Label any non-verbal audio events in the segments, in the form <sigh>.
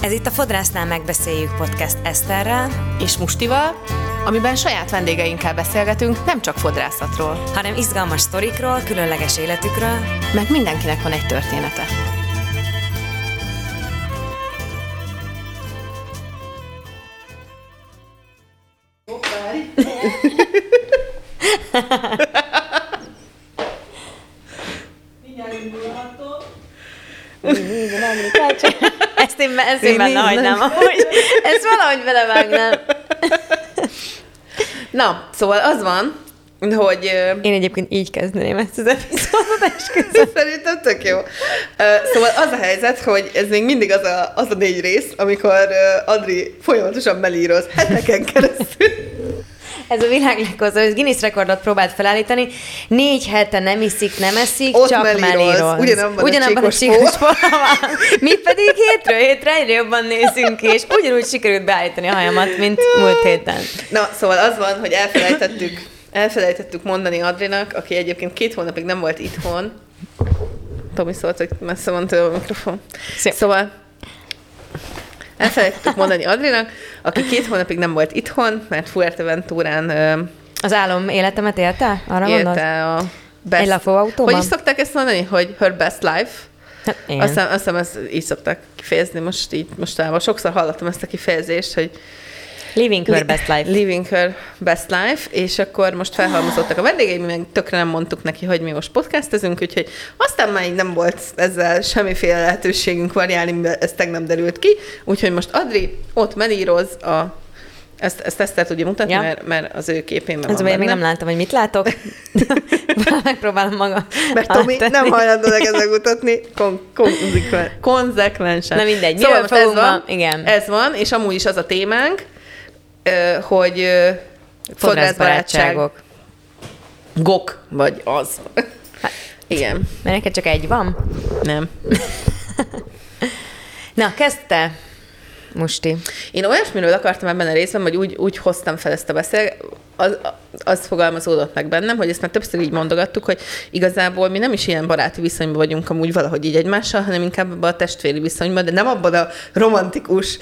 Ez itt a Fodrásznál megbeszéljük podcast Eszterrel és Mustival, amiben saját vendégeinkkel beszélgetünk nem csak fodrászatról, hanem izgalmas sztorikról, különleges életükről, meg mindenkinek van egy története. Ezt én, ezt én benne hagynám, amúgy. Ezt valahogy belevágnám. Na, szóval az van, hogy... Én egyébként így kezdeném ezt az epizódot, esküszöm. <laughs> Szerintem tök jó. Szóval az a helyzet, hogy ez még mindig az a, az a négy rész, amikor Adri folyamatosan melíroz heteken keresztül. Ez a világ leghosszabb, ez Guinness rekordot próbált felállítani. Négy hete nem iszik, nem eszik, Ott csak melíroz. Ugyanabban Ugyanabban a csíkos van. Mi pedig hétről hétre egyre jobban nézünk ki, és ugyanúgy sikerült beállítani a hajamat, mint múlt héten. Na, szóval az van, hogy elfelejtettük, elfelejtettük mondani Adrinak, aki egyébként két hónapig nem volt itthon. Tomi szólt, hogy messze van tőle a mikrofon. Szép. Szóval elfelejtettük mondani Adrinak, aki két hónapig nem volt itthon, mert Fuerteventurán Az álom életemet élte? Arra élte a best... Egy lakóautóban? Hogy is szokták ezt mondani? Hogy her best life? Hát. Azt hiszem, azt hiszem, ezt így szokták kifejezni most így mostanában. Sokszor hallottam ezt a kifejezést, hogy Living her best life. Living her best life, és akkor most felhalmozottak a vendégeim, meg tökre nem mondtuk neki, hogy mi most podcastezünk, úgyhogy aztán már így nem volt ezzel semmiféle lehetőségünk variálni, mivel ez tegnap derült ki, úgyhogy most Adri ott melíroz a ezt, ezt Eszter tudja mutatni, Ja. mert, mert az ő képében Ez van olyan, még nem láttam, hogy mit látok. <laughs> Megpróbálom maga. Mert Tomi áttenni. nem hajlandó neked megmutatni kon- konzekven- konzekvensen. Na mindegy, szóval most ez van, ma? Igen. Ez van, és amúgy is az a témánk, ö, hogy. Fodrászbarátságok. Gok, vagy az. Hát. Igen. Mert neked csak egy van. Nem. <laughs> Na, kezdte, Musti. Én olyasmiről akartam ebben a részben, vagy úgy, úgy hoztam fel ezt a beszél, az, az fogalmazódott meg bennem, hogy ezt már többször így mondogattuk, hogy igazából mi nem is ilyen baráti viszonyban vagyunk amúgy valahogy így egymással, hanem inkább abban a testvéri viszonyban, de nem abban a romantikus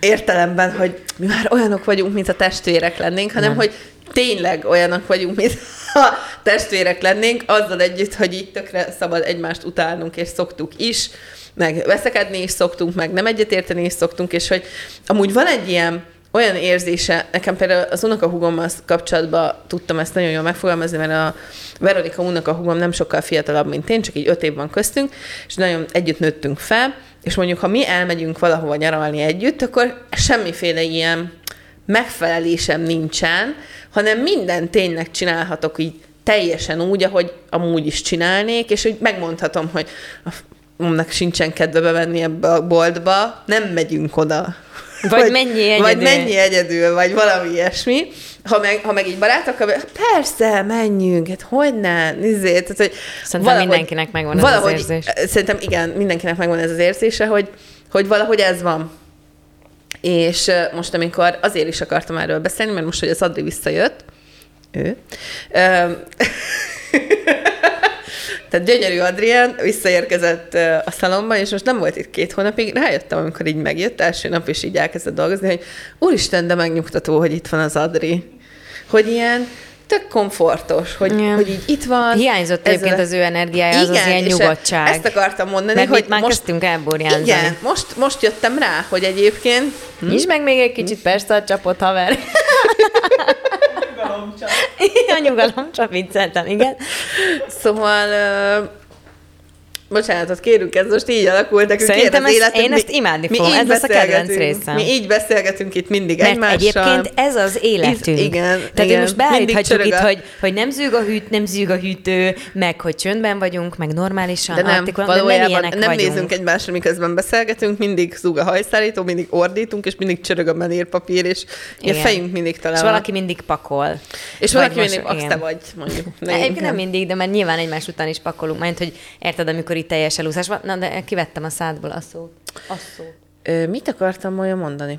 értelemben, hogy mi már olyanok vagyunk, mint a testvérek lennénk, hanem Nem. hogy tényleg olyanok vagyunk, mint ha testvérek lennénk, azzal együtt, hogy így tökre szabad egymást utálnunk, és szoktuk is, meg veszekedni is szoktunk, meg nem egyetérteni is szoktunk, és hogy amúgy van egy ilyen olyan érzése, nekem például az unokahúgommal kapcsolatban tudtam ezt nagyon jól megfogalmazni, mert a Veronika unokahúgom nem sokkal fiatalabb, mint én, csak így öt év van köztünk, és nagyon együtt nőttünk fel, és mondjuk, ha mi elmegyünk valahova nyaralni együtt, akkor semmiféle ilyen megfelelésem nincsen, hanem minden tényleg csinálhatok így teljesen úgy, ahogy amúgy is csinálnék, és hogy megmondhatom, hogy a momnak sincsen kedve bevenni ebbe a boltba, nem megyünk oda. Vagy mennyi egyedül. Vagy mennyi egyedül, vagy valami ilyesmi. Ha meg, ha meg így barátokkal, persze, menjünk, hát hogy ne, nézzét. Tehát, hogy Szerintem mindenkinek megvan ez az valahogy, érzés. Szerintem igen, mindenkinek megvan ez az érzése, hogy, hogy valahogy ez van. És ö, most, amikor azért is akartam erről beszélni, mert most, hogy az Adri visszajött, ő, öm, tehát gyönyörű Adrián visszaérkezett a szalomba, és most nem volt itt két hónapig, rájöttem, amikor így megjött első nap, és így elkezdett dolgozni, hogy úristen, de megnyugtató, hogy itt van az Adri. Hogy ilyen tök komfortos, hogy, Ja. hogy így itt van. Hiányzott egyébként a- az ő energiája, az az ilyen nyugodtság. Ezt akartam mondani, Mert hogy hogy már most, kezdtünk elburjánzani. igen, most, most jöttem rá, hogy egyébként Hm? Nyisd meg még egy kicsit persze a csapot, haver. <laughs> <laughs> a nyugalom, csak vicceltem, igen. Szóval, uh, bocsánatot kérünk, ez most így alakult, nekünk Szerintem az életünk. én Mi- ezt imádni fogom, így ez lesz a kedvenc beszélgetünk. részem. Mi így beszélgetünk itt mindig Mert egymással. egyébként ez az életünk. Iz- igen, Tehát igen. én most beállíthatjuk itt, a- hogy, hogy nem zűg a hűt, nem zűg a hűtő, meg hogy csöndben vagyunk, meg normálisan de nem, artikulan, de nem valójában ilyenek nem vagyunk. nézünk egymásra, miközben beszélgetünk, mindig zúg a hajszárító, mindig ordítunk, és mindig csörög a menírpapír, és a fejünk mindig tele És valaki mindig pakol. és valaki mindig, azt te vagy, mondjuk. Egyébként nem mindig, de mert nyilván egymás után is pakolunk. Mert hogy érted, amikor itt teljes elúszás van. Na, de kivettem a szádból a szót. A szót. Ö, mit akartam olyan mondani?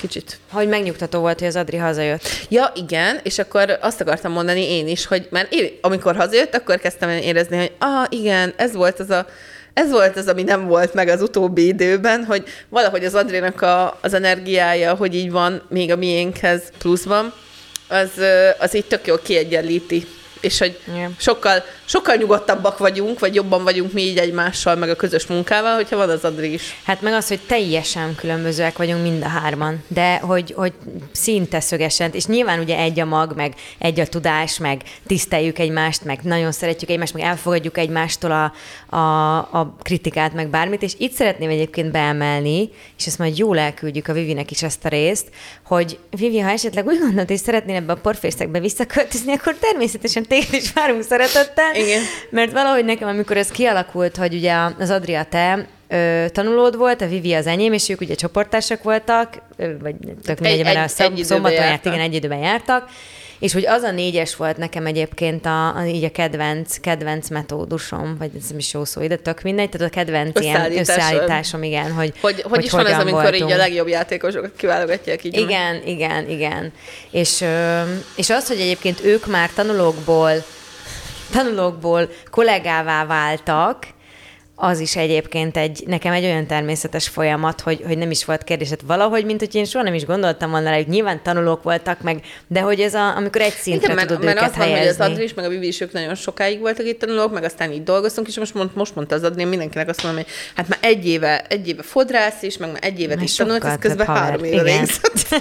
Kicsit. Hogy megnyugtató volt, hogy az Adri hazajött. Ja, igen, és akkor azt akartam mondani én is, hogy már én, amikor hazajött, akkor kezdtem érezni, hogy ah, igen, ez volt az a, ez volt az, ami nem volt meg az utóbbi időben, hogy valahogy az Adrinak a, az energiája, hogy így van még a miénkhez pluszban, az, az így tök jól kiegyenlíti és hogy Igen. sokkal, sokkal nyugodtabbak vagyunk, vagy jobban vagyunk mi így egymással, meg a közös munkával, hogyha van az Adri is. Hát meg az, hogy teljesen különbözőek vagyunk mind a hárman, de hogy, hogy szinte szögesen, és nyilván ugye egy a mag, meg egy a tudás, meg tiszteljük egymást, meg nagyon szeretjük egymást, meg elfogadjuk egymástól a, a, a kritikát, meg bármit, és itt szeretném egyébként beemelni, és ezt majd jól elküldjük a Vivinek is ezt a részt, hogy Vivi, ha esetleg úgy gondolod, hogy szeretnél ebbe a porfészekbe visszaköltözni, akkor természetesen téged is várunk szeretettel. Igen. Mert valahogy nekem, amikor ez kialakult, hogy ugye az Adria te ö, tanulód volt, a Vivi az enyém, és ők ugye csoporttársak voltak, vagy tök mindegy, mert a szombaton járt, igen, egy időben jártak, és hogy az a négyes volt nekem egyébként a, a, így a kedvenc, kedvenc metódusom, vagy ez nem is jó szó, de tök mindegy, tehát a kedvenc ilyen összeállításom, igen, hogy Hogy, hogy, hogy is van ez, amikor voltunk. így a legjobb játékosokat kiválogatják így? Igen, meg. igen, igen. És, és az, hogy egyébként ők már tanulókból tanulókból kollégává váltak, az is egyébként egy, nekem egy olyan természetes folyamat, hogy, hogy nem is volt kérdés. Hát valahogy, mint hogy én soha nem is gondoltam volna rá, hogy nyilván tanulók voltak, meg, de hogy ez a, amikor egy szintre Igen, tudod mert, őket mert helyezni. Van, hogy az Adri meg a Vivi is ők nagyon sokáig voltak itt tanulók, meg aztán így dolgoztunk, és most, mond, most mondta az Adri, mindenkinek azt mondom, hogy hát már egy éve, egy éve fodrász is, meg már egy évet is tanult, ez közben három éve <laughs>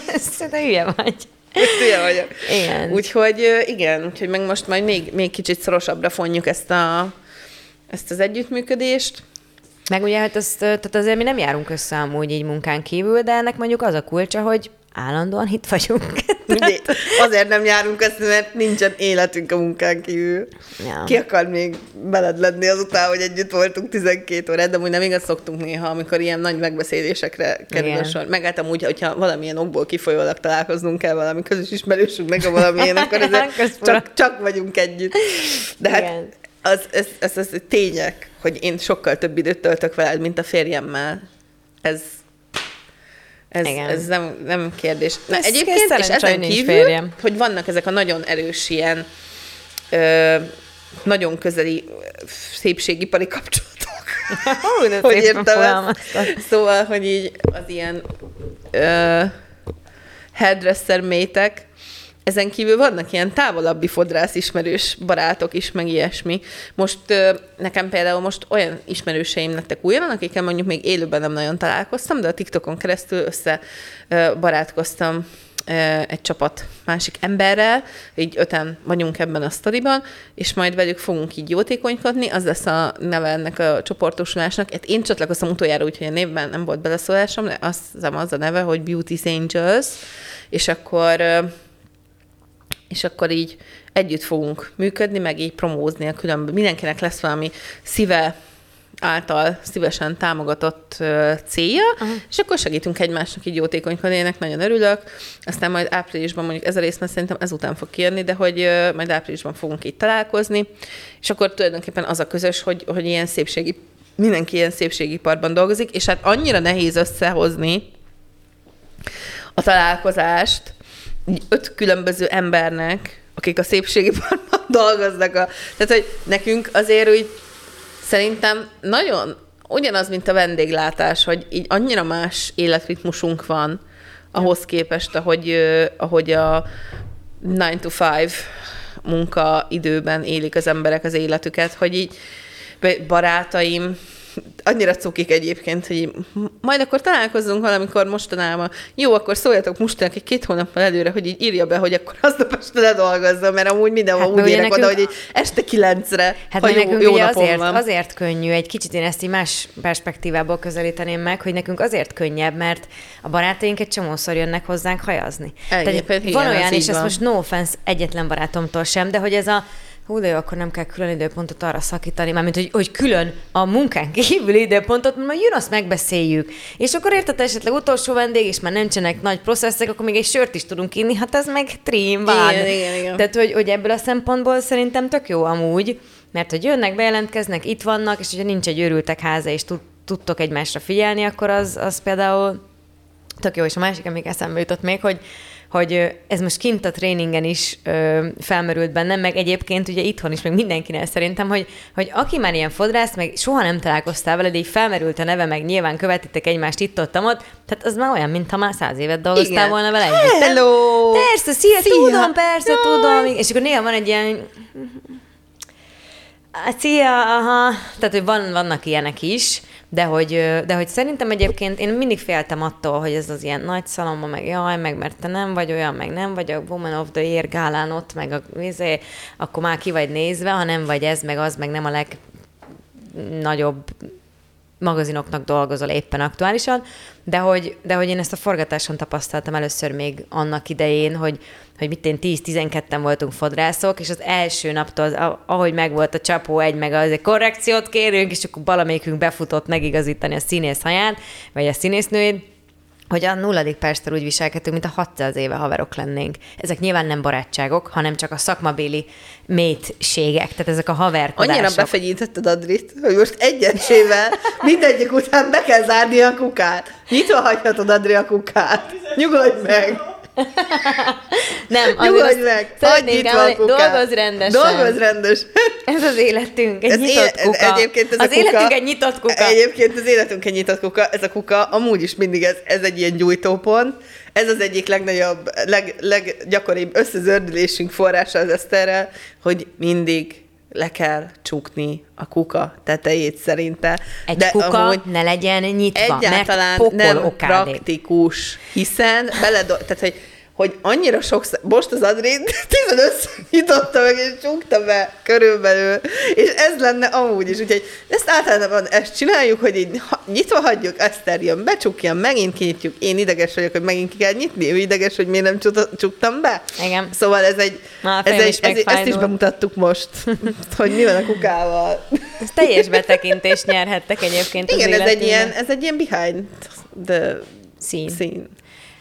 <laughs> de hülye vagy. <laughs> Hülye vagyok. Igen. Úgyhogy igen, úgyhogy meg most majd még, még kicsit szorosabbra fonjuk ezt a ezt az együttműködést. Meg ugye, hát azt, tehát azért mi nem járunk össze amúgy így munkán kívül, de ennek mondjuk az a kulcsa, hogy állandóan itt vagyunk. <laughs> De azért nem járunk össze, mert nincsen életünk a munkán kívül. Ja. Ki akar még beled lenni azután, hogy együtt voltunk 12 órát, de úgy nem igaz szoktunk néha, amikor ilyen nagy megbeszélésekre kerül Igen. a sor. Meg hát amúgy, hogyha valamilyen okból kifolyólag találkoznunk kell valami közös ismerősünk, meg a valamilyen, <laughs> akkor ezért csak, csak vagyunk együtt. De hát Igen az, ez, ez, ez tények, hogy én sokkal több időt töltök veled, mint a férjemmel. Ez, ez, Igen. ez nem, nem kérdés. Na, ez egyébként, és ezen kívül, férjem. hogy vannak ezek a nagyon erős ilyen ö, nagyon közeli szépségipari kapcsolatok. Hú, hogy értem? Szóval, hogy így az ilyen ö, hairdresser métek, ezen kívül vannak ilyen távolabbi fodrász ismerős barátok is, meg ilyesmi. Most nekem például most olyan ismerőseim lettek újra, akikkel mondjuk még élőben nem nagyon találkoztam, de a TikTokon keresztül össze barátkoztam egy csapat másik emberrel, így öten vagyunk ebben a sztoriban, és majd velük fogunk így jótékonykodni, az lesz a neve ennek a csoportosulásnak. Hát én csatlakoztam utoljára, úgyhogy a névben nem volt beleszólásom, de azt hiszem az a neve, hogy Beauty Angels, és akkor és akkor így együtt fogunk működni, meg így promózni a különböző. Mindenkinek lesz valami szíve által szívesen támogatott célja, Aha. és akkor segítünk egymásnak így jótékonykodni, ennek nagyon örülök. Aztán majd áprilisban mondjuk ez a rész, mert szerintem ezután fog kijönni, de hogy majd áprilisban fogunk itt találkozni, és akkor tulajdonképpen az a közös, hogy, hogy ilyen szépségi, mindenki ilyen szépségiparban dolgozik, és hát annyira nehéz összehozni a találkozást, öt különböző embernek, akik a szépségiparban <laughs> dolgoznak. A, tehát, hogy nekünk azért úgy szerintem nagyon ugyanaz, mint a vendéglátás, hogy így annyira más életritmusunk van ahhoz képest, ahogy, ahogy a 9 to 5 munkaidőben élik az emberek az életüket, hogy így barátaim, annyira cukik egyébként, hogy majd akkor találkozzunk valamikor mostanában. Jó, akkor szóljatok mostanak egy két hónappal előre, hogy így írja be, hogy akkor aznap este ledolgozzon, mert amúgy mindenhol hát, úgy érek nekünk... oda, hogy így este kilencre, hát ha jó, jó ugye azért, van. azért könnyű, egy kicsit én ezt így más perspektívából közelíteném meg, hogy nekünk azért könnyebb, mert a barátaink egy csomószor jönnek hozzánk hajazni. Egyébként, Tehát, igen, van olyan, és ezt most no offense egyetlen barátomtól sem, de hogy ez a hú, de jó, akkor nem kell külön időpontot arra szakítani, mármint, hogy, hogy külön a munkán kívüli időpontot, majd jön, azt megbeszéljük. És akkor érted, esetleg utolsó vendég, és már nincsenek nagy processzek, akkor még egy sört is tudunk inni, hát ez meg trim van. Igen, igen, igen. Tehát, hogy, hogy ebből a szempontból szerintem tök jó amúgy, mert hogy jönnek, bejelentkeznek, itt vannak, és hogyha nincs egy őrültek háza, és tud, tudtok egymásra figyelni, akkor az, az például tök jó. És a másik, amik eszembe jutott még, hogy hogy ez most kint a tréningen is ö, felmerült bennem, meg egyébként ugye itthon is, meg mindenkinek szerintem, hogy, hogy aki már ilyen fodrász, meg soha nem találkoztál vele, de így felmerült a neve, meg nyilván követitek egymást itt ott, ott tehát az már olyan, mintha már száz évet dolgoztál Igen. volna vele együtt. Hello! Persze, szia, Szia! tudom, persze, Jaj! tudom. És akkor néha van egy ilyen... Hát, Szia, aha. Tehát, hogy van, vannak ilyenek is, de hogy, de hogy szerintem egyébként én mindig féltem attól, hogy ez az ilyen nagy szalomba, meg jaj, meg mert te nem vagy olyan, meg nem vagy a Woman of the Year gálán ott, meg a, izé, akkor már ki vagy nézve, ha nem vagy ez, meg az, meg nem a legnagyobb magazinoknak dolgozol éppen aktuálisan, de hogy, de hogy én ezt a forgatáson tapasztaltam először még annak idején, hogy, hogy mit én 10-12-en voltunk fodrászok, és az első naptól, az, ahogy megvolt a csapó egy, meg az egy korrekciót kérünk, és akkor valamelyikünk befutott megigazítani a színész haját, vagy a színésznőjét, hogy a nulladik perctől úgy viselkedünk, mint a 600 éve haverok lennénk. Ezek nyilván nem barátságok, hanem csak a szakmabéli métségek, tehát ezek a haverkodások. Annyira befegyítetted Adrit, hogy most egyesével mindegyik után be kell zárni a kukát. Nyitva hagyhatod Adri a kukát. Nyugodj meg! Nem, Nyugodj meg! Hagyd szeretnénk nyitva a elmondani, kukát! dolgozz rendesen. Dolgozz rendes! Ez az életünk, egy Ez nyitott éle- kuka. Egyébként ez az a kuka, életünk egy nyitott kuka. Egyébként az életünk egy nyitott kuka. Ez a kuka amúgy is mindig ez, ez egy ilyen gyújtópont. Ez az egyik legnagyobb, leg, leggyakoribb összezördülésünk forrása az Eszterrel, hogy mindig le kell csukni a kuka tetejét szerinte. Egy De kuka amúgy ne legyen nyitva, egyáltalán mert nem okádék. praktikus, hiszen beledol, tehát hogy hogy annyira sokszor, most az Adrét <laughs> 15 nyitotta meg, és csukta be körülbelül, és ez lenne amúgy is, úgyhogy ezt általában ezt csináljuk, hogy így nyitva hagyjuk, Eszter jön, becsukja, megint kinyitjuk, én ideges vagyok, hogy megint ki kell nyitni, ő ideges, hogy miért nem csuktam be. Igen. Szóval ez egy, ez egy is ez, ezt is bemutattuk most, <laughs> hogy mi van a kukával. Ez teljes betekintést nyerhettek egyébként Igen, ez egy, ilyen, ez egy ilyen behind the Szín. scene.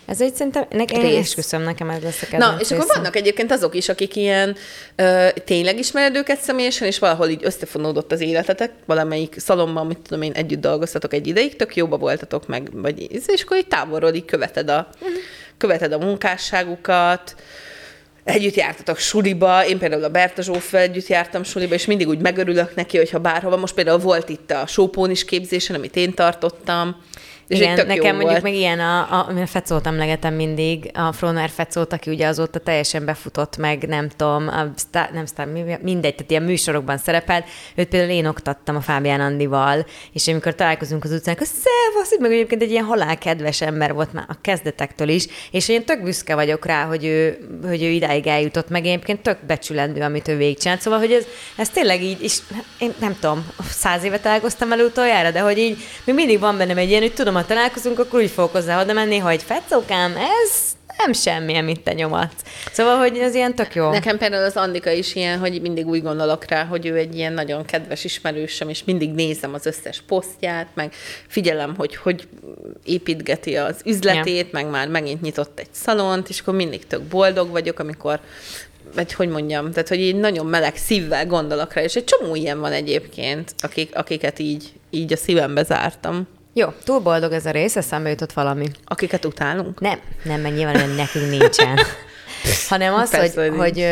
Ez egy szerintem, nekem, Rész. esküszöm, nekem ez lesz a kedvenc Na, és akkor vannak egyébként azok is, akik ilyen ö, tényleg ismered őket személyesen, és valahol így összefonódott az életetek, valamelyik szalomban, mit tudom én, együtt dolgoztatok egy ideig, tök jóba voltatok meg, vagy, és akkor így távolról így követed a, követed a munkásságukat, Együtt jártatok suliba, én például a Berta Zsóffel együtt jártam suliba, és mindig úgy megörülök neki, hogyha bárhova. Most például volt itt a Sópón is képzésen, amit én tartottam. És Igen, nekem mondjuk volt. meg ilyen, a, a, a Fecót emlegetem mindig, a Froner Fecót, aki ugye azóta teljesen befutott meg, nem tudom, a Star, nem mi- mindegy, tehát ilyen műsorokban szerepelt. Őt például én oktattam a Fábián Andival, és amikor találkozunk az utcán, akkor szevasz, meg egyébként egy ilyen halálkedves ember volt már a kezdetektől is, és én tök büszke vagyok rá, hogy ő, hogy ő idáig eljutott meg, egyébként tök becsülendő, amit ő végigcsinált. Szóval, hogy ez, ez tényleg így, és én nem tudom, száz éve találkoztam vele utoljára, de hogy így még mindig van bennem egy ilyen, hogy tudom, ha találkozunk, akkor úgy fogok hozzá oda menni, hogy fecókám, ez nem semmi, amit te nyomatsz. Szóval, hogy ez ilyen tök jó. Nekem például az Andika is ilyen, hogy mindig úgy gondolok rá, hogy ő egy ilyen nagyon kedves ismerősöm, és mindig nézem az összes posztját, meg figyelem, hogy hogy építgeti az üzletét, ja. meg már megint nyitott egy szalont, és akkor mindig tök boldog vagyok, amikor vagy hogy mondjam, tehát hogy így nagyon meleg szívvel gondolok rá, és egy csomó ilyen van egyébként, akik, akiket így, így a szívembe zártam. Jó, túl boldog ez a rész, eszembe jutott valami. Akiket utálunk. Nem, nem, mert nyilván nekünk nincsen. <laughs> Hanem az, Persze, hogy, hogy hogy,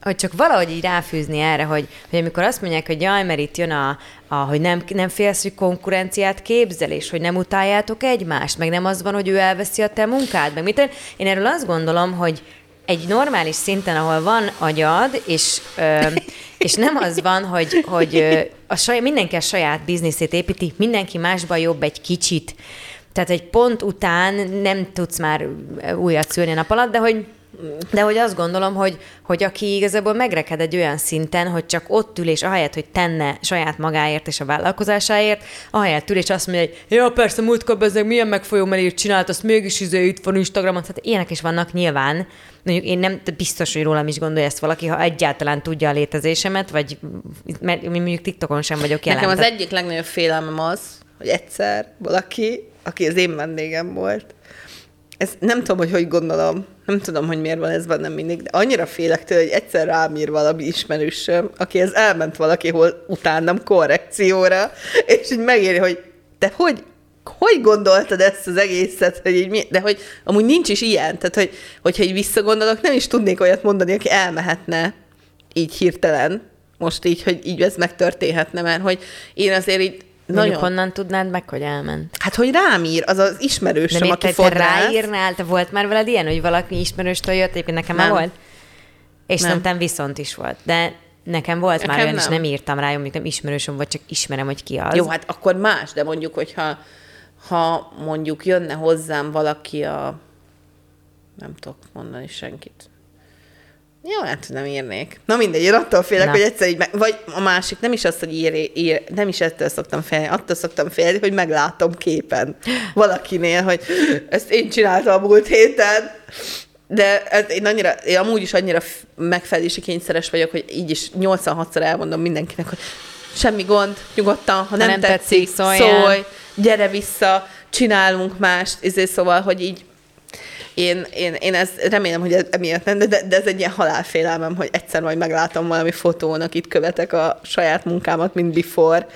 hogy csak valahogy így ráfűzni erre, hogy, hogy amikor azt mondják, hogy jaj, mert itt jön a, a hogy nem, nem félsz, hogy konkurenciát képzel, és hogy nem utáljátok egymást, meg nem az van, hogy ő elveszi a te munkád, meg mit. Én erről azt gondolom, hogy egy normális szinten, ahol van agyad, és, ö, <laughs> és nem az van, hogy, hogy a saját, mindenki a saját bizniszét építi, mindenki másban jobb egy kicsit. Tehát egy pont után nem tudsz már újat szülni a nap alatt, de hogy de hogy azt gondolom, hogy, hogy aki igazából megreked egy olyan szinten, hogy csak ott ül, és ahelyett, hogy tenne saját magáért és a vállalkozásáért, ahelyett ül, és azt mondja, hogy ja, persze, múltkor bezzeg milyen megfolyó mellé csinált, azt mégis izé itt van Instagramon, tehát ilyenek is vannak nyilván. Mondjuk én nem biztos, hogy rólam is gondolja ezt valaki, ha egyáltalán tudja a létezésemet, vagy mert mi mondjuk TikTokon sem vagyok jelen. Nekem az egyik legnagyobb félelmem az, hogy egyszer valaki, aki az én vendégem volt, ez nem tudom, hogy hogy gondolom, nem tudom, hogy miért van ez bennem mindig, de annyira félek tőle, hogy egyszer rám ír valami ismerősöm, akihez elment valaki hol utánam korrekcióra, és így megéri, hogy te hogy hogy gondoltad ezt az egészet, hogy így mi, de hogy amúgy nincs is ilyen, tehát hogy, hogyha így visszagondolok, nem is tudnék olyat mondani, aki elmehetne így hirtelen, most így, hogy így ez megtörténhetne, mert hogy én azért így Mondjuk nagyon... honnan tudnád meg, hogy elment? Hát, hogy rám ír, az az ismerősöm, De aki te, te ráírnál, te volt már veled ilyen, hogy valaki ismerőstől jött, egyébként nekem nem. már volt? És nem. szerintem viszont is volt. De nekem volt nekem már olyan, nem. és nem írtam rá, hogy nem ismerősöm, vagy csak ismerem, hogy ki az. Jó, hát akkor más, de mondjuk, hogyha ha mondjuk jönne hozzám valaki a nem tudok mondani senkit. Jó, hát nem írnék. Na mindegy, én attól félek, Na. hogy egyszer így, meg, vagy a másik, nem is azt, hogy ír, ír, nem is ettől szoktam félni, attól szoktam félni, hogy meglátom képen valakinél, hogy ezt én csináltam a múlt héten, de ez, én, annyira, én amúgy is annyira megfelelési kényszeres vagyok, hogy így is 86-szor elmondom mindenkinek, hogy semmi gond, nyugodtan, ha, ha nem, nem tetszik, tetszik szólj, gyere vissza, csinálunk mást, ezért szóval, hogy így én, én, én ez, remélem, hogy emiatt nem, de, de ez egy ilyen halálfélelmem, hogy egyszer majd meglátom valami fotónak, itt követek a saját munkámat, mint before.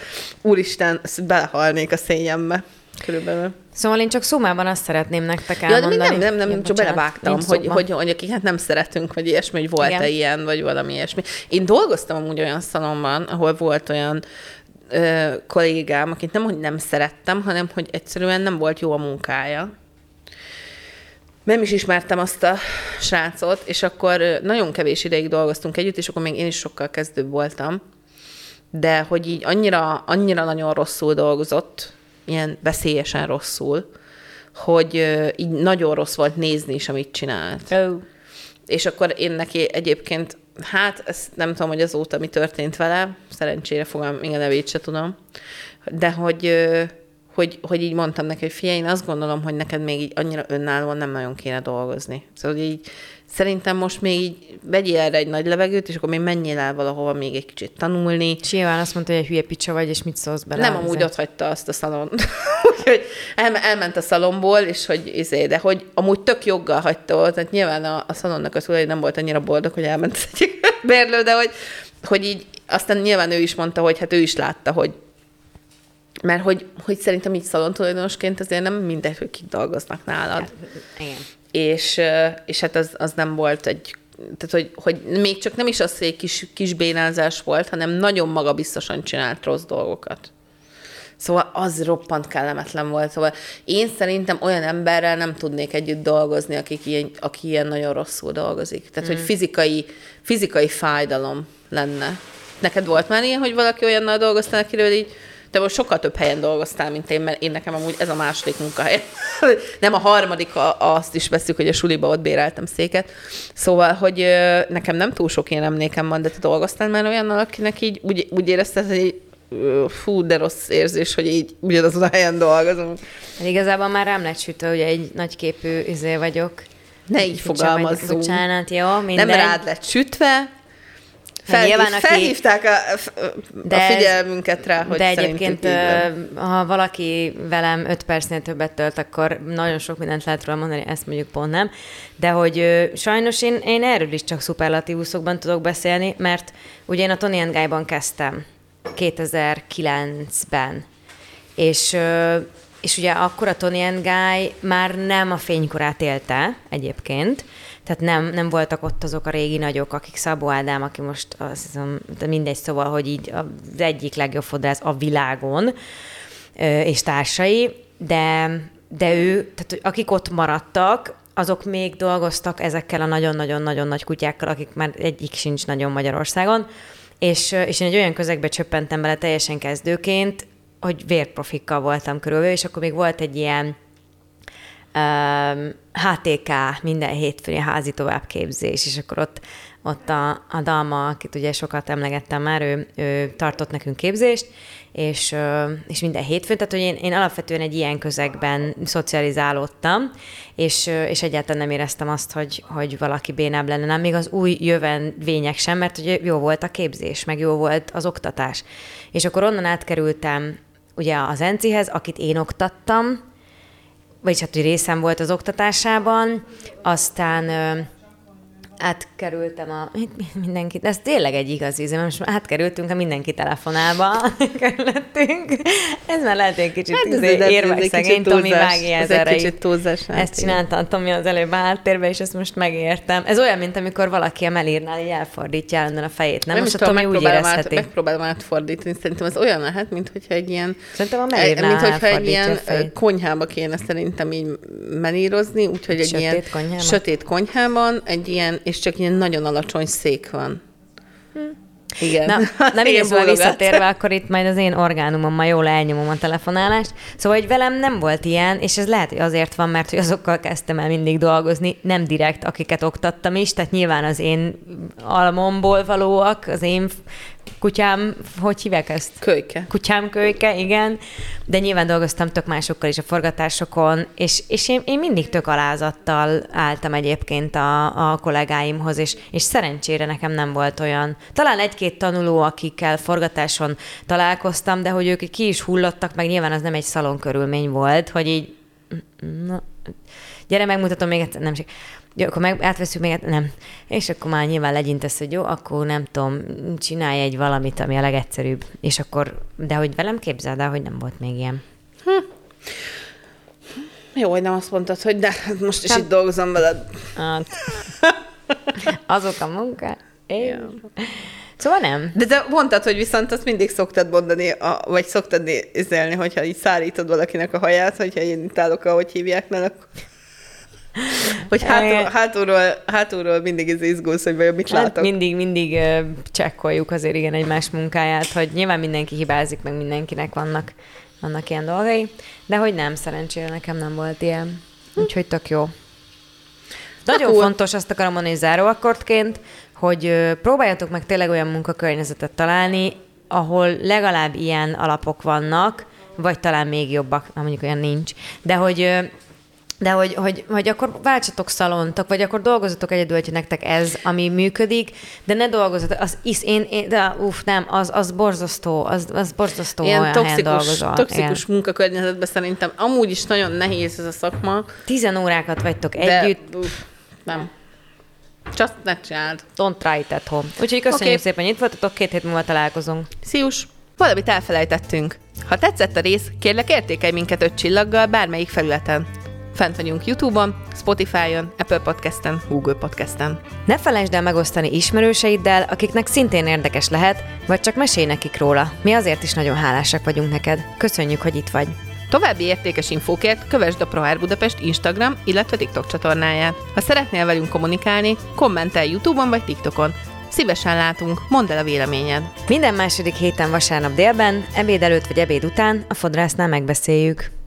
Úristen, belehalnék a szényembe. Körülbelül. Szóval én csak szumában azt szeretném nektek elmondani. Ja, nem, nem, nem, nem csak belevágtam, hogy, hogy, hogy, akik hát nem szeretünk, vagy ilyesmi, hogy volt-e ilyen, vagy valami ilyesmi. Én dolgoztam amúgy olyan szalomban, ahol volt olyan ö, kollégám, akit nem, hogy nem szerettem, hanem hogy egyszerűen nem volt jó a munkája nem is ismertem azt a srácot, és akkor nagyon kevés ideig dolgoztunk együtt, és akkor még én is sokkal kezdőbb voltam, de hogy így annyira, annyira nagyon rosszul dolgozott, ilyen veszélyesen rosszul, hogy így nagyon rossz volt nézni is, amit csinált. Oh. És akkor én neki egyébként, hát ezt nem tudom, hogy azóta mi történt vele, szerencsére fogom, még a nevét se tudom, de hogy hogy, hogy így mondtam neki, hogy figyelj, én azt gondolom, hogy neked még így annyira önállóan nem nagyon kéne dolgozni. Szóval hogy így szerintem most még így vegyél erre egy nagy levegőt, és akkor még menjél el valahova még egy kicsit tanulni. És nyilván azt mondta, hogy egy hülye picsa vagy, és mit szólsz bele? Nem, amúgy ott hagyta azt a szalon. <laughs> Úgyhogy el, elment a szalomból, és hogy izé, de hogy amúgy tök joggal hagyta ott, tehát nyilván a, a szalonnak a szülei nem volt annyira boldog, hogy elment az egyik <laughs> bérlő, de hogy, hogy így aztán nyilván ő is mondta, hogy hát ő is látta, hogy mert hogy, hogy szerintem így szalontulajdonosként azért nem mindegy, hogy kik dolgoznak nálad. Hát, igen. És, és hát az, az nem volt egy tehát, hogy, hogy még csak nem is az, hogy egy kis, kis bénázás volt, hanem nagyon magabiztosan csinált rossz dolgokat. Szóval az roppant kellemetlen volt. Szóval én szerintem olyan emberrel nem tudnék együtt dolgozni, akik ilyen, aki ilyen nagyon rosszul dolgozik. Tehát, mm. hogy fizikai, fizikai fájdalom lenne. Neked volt már ilyen, hogy valaki olyannal dolgoztál, akiről így te most sokkal több helyen dolgoztál, mint én, mert én nekem amúgy ez a második munkahely. <laughs> Nem a harmadik, a, azt is veszük, hogy a suliba ott béreltem széket. Szóval, hogy nekem nem túl sok ilyen emlékem van, de te dolgoztál már olyannal, akinek így úgy, úgy érezted, hogy fú, de rossz érzés, hogy így ugyanazon a helyen dolgozunk. Hát igazából már rám lett hogy egy nagyképű izé vagyok. Ne így fogalmazzunk. Bocsánat, jó, minden. Nem rád lett sütve, Felhív, nyilván, aki, felhívták a, de, a figyelmünket rá, hogy De egyébként, ha valaki velem öt percnél többet tölt, akkor nagyon sok mindent lehet róla mondani, ezt mondjuk pont nem. De hogy sajnos én, én erről is csak szuperlatívuszokban tudok beszélni, mert ugye én a Tony and Guy-ban kezdtem 2009-ben, és és ugye akkor a Tony and Guy már nem a fénykorát élte egyébként, tehát nem, nem voltak ott azok a régi nagyok, akik Szabó Ádám, aki most azt hiszem, de mindegy, szóval, hogy így az egyik legjobb fodrász a világon, és társai, de, de ő, tehát akik ott maradtak, azok még dolgoztak ezekkel a nagyon-nagyon-nagyon nagy kutyákkal, akik már egyik sincs nagyon Magyarországon, és, és én egy olyan közegbe csöppentem bele teljesen kezdőként, hogy vérprofikkal voltam körülbelül, és akkor még volt egy ilyen HTK minden hétfői házi továbbképzés, és akkor ott, ott a, a Dalma, akit ugye sokat emlegettem már, ő, ő tartott nekünk képzést, és, és minden hétfőn, tehát hogy én, én alapvetően egy ilyen közegben szocializálódtam, és, és egyáltalán nem éreztem azt, hogy, hogy valaki bénább lenne, nem még az új jövendvények sem, mert ugye jó volt a képzés, meg jó volt az oktatás. És akkor onnan átkerültem ugye az Encihez, akit én oktattam, vagyis hát, hogy részem volt az oktatásában, aztán átkerültem a mindenkit, ez tényleg egy igazi íze, most átkerültünk a mindenki telefonába, <laughs> kerültünk. Ez már lehet egy kicsit hát izé, érvek szegény, Tomi vágja ez egy kicsit túlzás. Ezt csináltam Tomi az előbb háttérbe, és ezt most megértem. Ez olyan, mint amikor valaki a melírnál így elfordítja állandóan a fejét. Nem, nem most a Tomi úgy érezheti. Át, megpróbálom átfordítani. Szerintem ez olyan lehet, mint hogyha egy ilyen... Szerintem a melírnál Mint hogyha egy ilyen konyhába kéne szerintem így melírozni, úgyhogy egy sötét ilyen konyhában? sötét konyhában, egy ilyen, és csak ilyen nagyon alacsony szék van. Hm. Igen. Na, nem <laughs> így szóval visszatérve, akkor itt majd az én orgánumommal jól elnyomom a telefonálást. Szóval, hogy velem nem volt ilyen, és ez lehet, hogy azért van, mert hogy azokkal kezdtem el mindig dolgozni, nem direkt, akiket oktattam is, tehát nyilván az én almomból valóak, az én kutyám, hogy hívják ezt? Kölyke. Kutyám kölyke, igen. De nyilván dolgoztam tök másokkal is a forgatásokon, és, és én, én mindig tök alázattal álltam egyébként a, a kollégáimhoz, és, és szerencsére nekem nem volt olyan. Talán egy-két tanuló, akikkel forgatáson találkoztam, de hogy ők ki is hullottak, meg nyilván az nem egy szalonkörülmény volt, hogy így na, gyere, megmutatom még egyszer, nem jó, akkor meg átveszünk még, nem. És akkor már nyilván legyintesz, hogy jó, akkor nem tudom, csinálj egy valamit, ami a legegyszerűbb. És akkor, de hogy velem képzeld el, hogy nem volt még ilyen. Hm. Jó, hogy nem azt mondtad, hogy de hát most is hát, itt dolgozom veled. Hát, <laughs> azok a munka. Én. Szóval nem. De te mondtad, hogy viszont azt mindig szoktad mondani, a, vagy szoktad nézelni, hogyha így szállítod valakinek a haját, hogyha én itt állok, ahogy hívják, mert akkor hogy hátul, hátulról, hátulról mindig ez izgulsz, hogy vajon mit hát látok. mindig, mindig csekkoljuk azért igen egymás munkáját, hogy nyilván mindenki hibázik, meg mindenkinek vannak, vannak ilyen dolgai, de hogy nem, szerencsére nekem nem volt ilyen. Úgyhogy tök jó. Nagyon cool. fontos, azt akarom mondani záróakkordként, hogy próbáljatok meg tényleg olyan munkakörnyezetet találni, ahol legalább ilyen alapok vannak, vagy talán még jobbak, mondjuk olyan nincs, de hogy de hogy, hogy, hogy akkor váltsatok szalontok, vagy akkor dolgozatok egyedül, hogy nektek ez, ami működik, de ne dolgozatok, az is, én, én de uff, nem, az, az borzasztó, az, az borzasztó Ilyen olyan toxikus, toxikus munkakörnyezetben szerintem amúgy is nagyon nehéz ez a szakma. Tizen órákat vagytok de, együtt. Uff, nem. Csak ne csináld. Don't try it at home. Úgyhogy köszönjük okay. szépen, hogy itt voltatok, két hét múlva találkozunk. Szius! Valamit elfelejtettünk. Ha tetszett a rész, kérlek értékelj minket öt csillaggal bármelyik felületen. Fent vagyunk YouTube-on, Spotify-on, Apple Podcast-en, Google Podcast-en. Ne felejtsd el megosztani ismerőseiddel, akiknek szintén érdekes lehet, vagy csak mesélj nekik róla. Mi azért is nagyon hálásak vagyunk neked. Köszönjük, hogy itt vagy. További értékes infókért kövesd a ProAir Budapest Instagram, illetve TikTok csatornáját. Ha szeretnél velünk kommunikálni, kommentelj YouTube-on vagy TikTokon. Szívesen látunk, mondd el a véleményed. Minden második héten vasárnap délben, ebéd előtt vagy ebéd után a fodrásznál megbeszéljük.